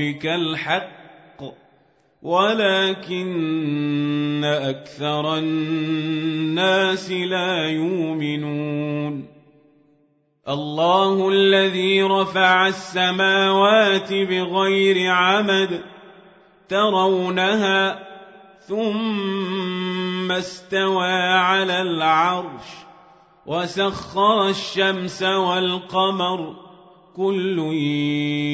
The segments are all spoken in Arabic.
الحق ولكن أكثر الناس لا يؤمنون. الله الذي رفع السماوات بغير عمد ترونها ثم استوى على العرش وسخر الشمس والقمر. كل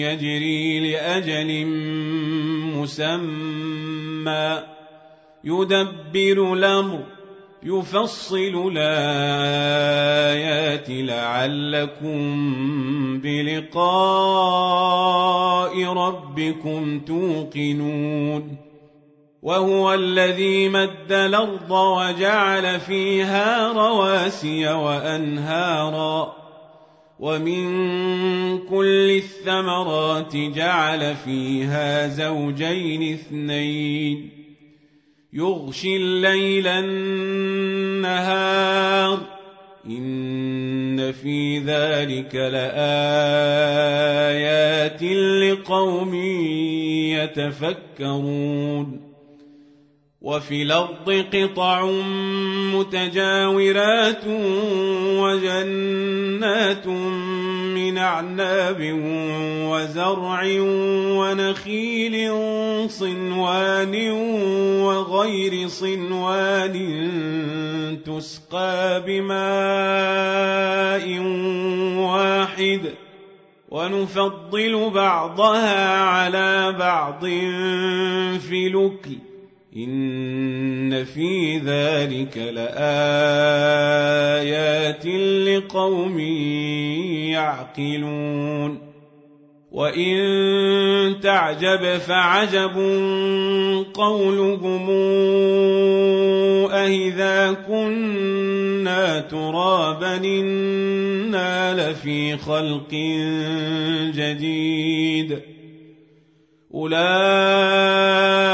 يجري لأجل مسمى. يدبر الأمر يفصل الآيات لعلكم بلقاء ربكم توقنون. وهو الذي مد الأرض وجعل فيها رواسي وأنهارا. ومن كل الثمرات جعل فيها زوجين اثنين يغشي الليل النهار ان في ذلك لايات لقوم يتفكرون وفي الأرض قطع متجاورات وجنات من أعناب وزرع ونخيل صنوان وغير صنوان تسقى بماء واحد ونفضل بعضها على بعض في لكل إن في ذلك لآيات لقوم يعقلون وإن تعجب فعجب قولهم أهذا كنا ترابا إنا لفي خلق جديد أولئك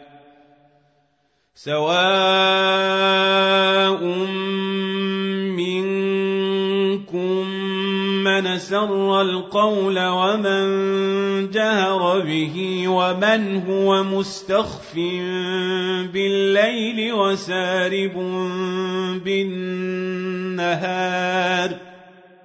سواء منكم من سر القول ومن جهر به ومن هو مستخف بالليل وسارب بالنهار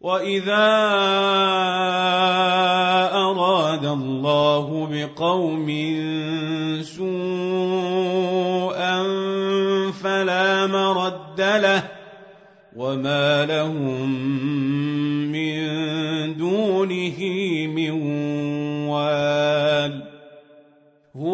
واذا اراد الله بقوم سوءا فلا مرد له وما لهم من دونه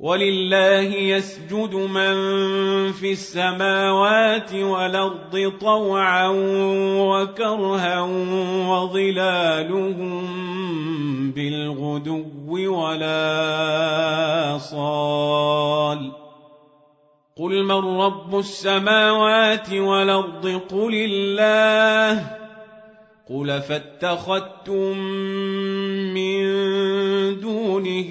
ولله يسجد من في السماوات والأرض طوعا وكرها وظلالهم بالغدو ولا صال. قل من رب السماوات والأرض؟ قل الله. قل فاتخذتم من دونه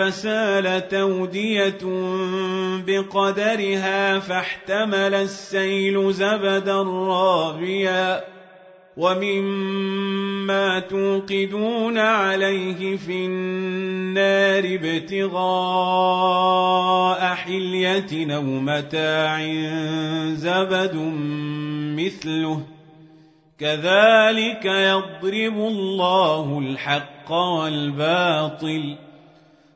فسال تودية بقدرها فاحتمل السيل زبدا رابيا ومما توقدون عليه في النار ابتغاء حلية أو متاع زبد مثله كذلك يضرب الله الحق والباطل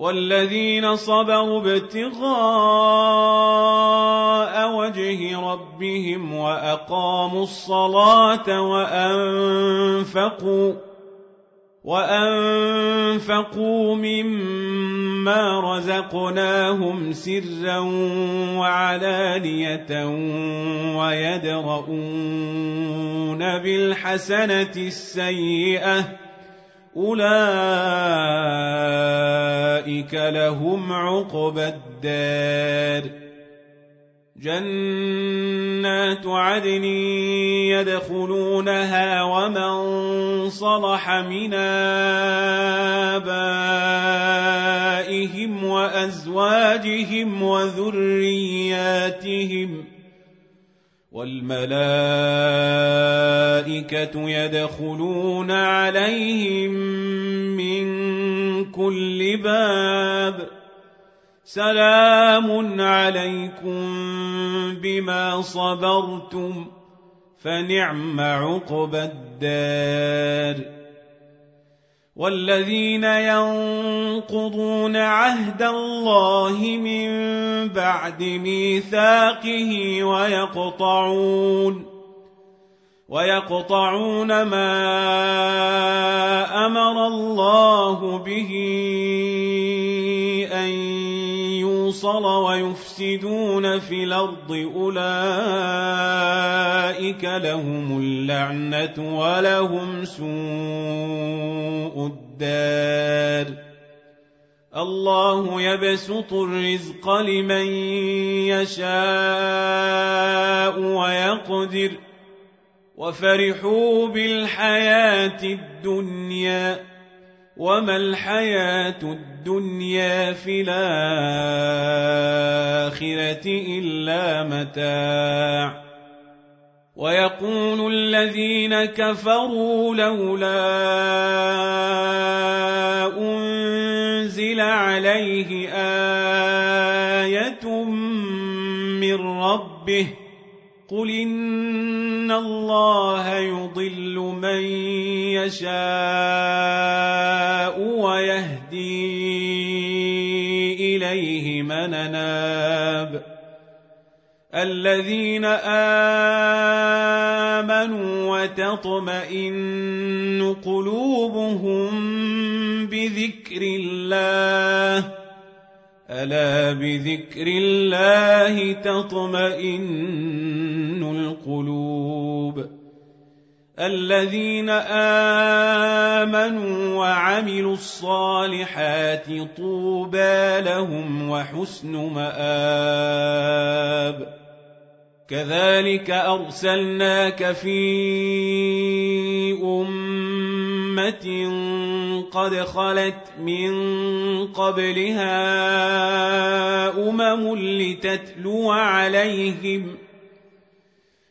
والذين صبروا ابتغاء وجه ربهم وأقاموا الصلاة وأنفقوا وأنفقوا مما رزقناهم سرا وعلانية ويدرؤون بالحسنة السيئة أولئك لهم عقبى الدار جنات عدن يدخلونها ومن صلح من آبائهم وأزواجهم وذرياتهم ۖ والملائكة يدخلون عليهم من كل باب. سلام عليكم بما صبرتم فنعم عقبى الدار. والذين ينقضون عهد الله من بعد ميثاقه ويقطعون ويقطعون ما أمر الله به يوصل ويفسدون في الأرض أولئك لهم اللعنة ولهم سوء الدار. الله يبسط الرزق لمن يشاء ويقدر. وفرحوا بالحياة الدنيا. وما الحياة الدنيا في الآخرة إلا متاع. ويقول الذين كفروا لولا أنزل عليه آية من ربه. قل إن الله يضل من يشاء ويهدي اناب الذين آمنوا وتطمئن قلوبهم بذكر الله. ألا بذكر الله تطمئن القلوب. الذين آمنوا وعملوا الصالحات طوبى لهم وحسن مآب. كذلك أرسلناك في أمة قد خلت من قبلها أمم لتتلو عليهم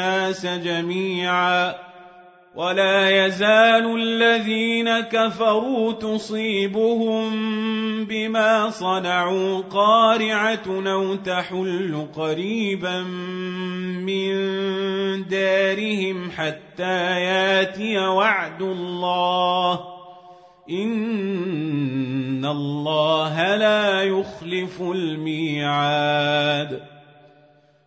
الناس جميعا ولا يزال الذين كفروا تصيبهم بما صنعوا قارعة أو تحل قريبا من دارهم حتى ياتي وعد الله إن الله لا يخلف الميعاد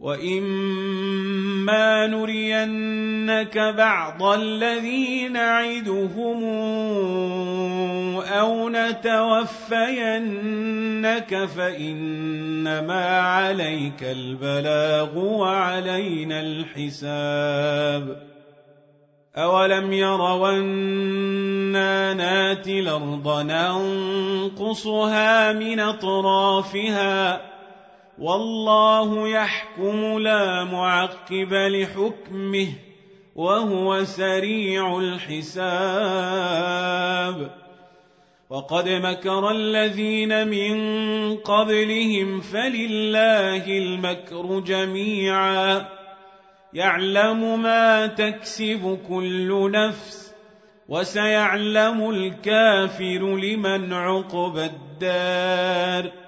واما نرينك بعض الذي نعدهم أو نتوفينك فانما عليك البلاغ وعلينا الحساب اولم يروا أنا ناتي الأرض ننقصها من اطرافها والله يحكم لا معقب لحكمه وهو سريع الحساب. وقد مكر الذين من قبلهم فلله المكر جميعا. يعلم ما تكسب كل نفس وسيعلم الكافر لمن عقب الدار.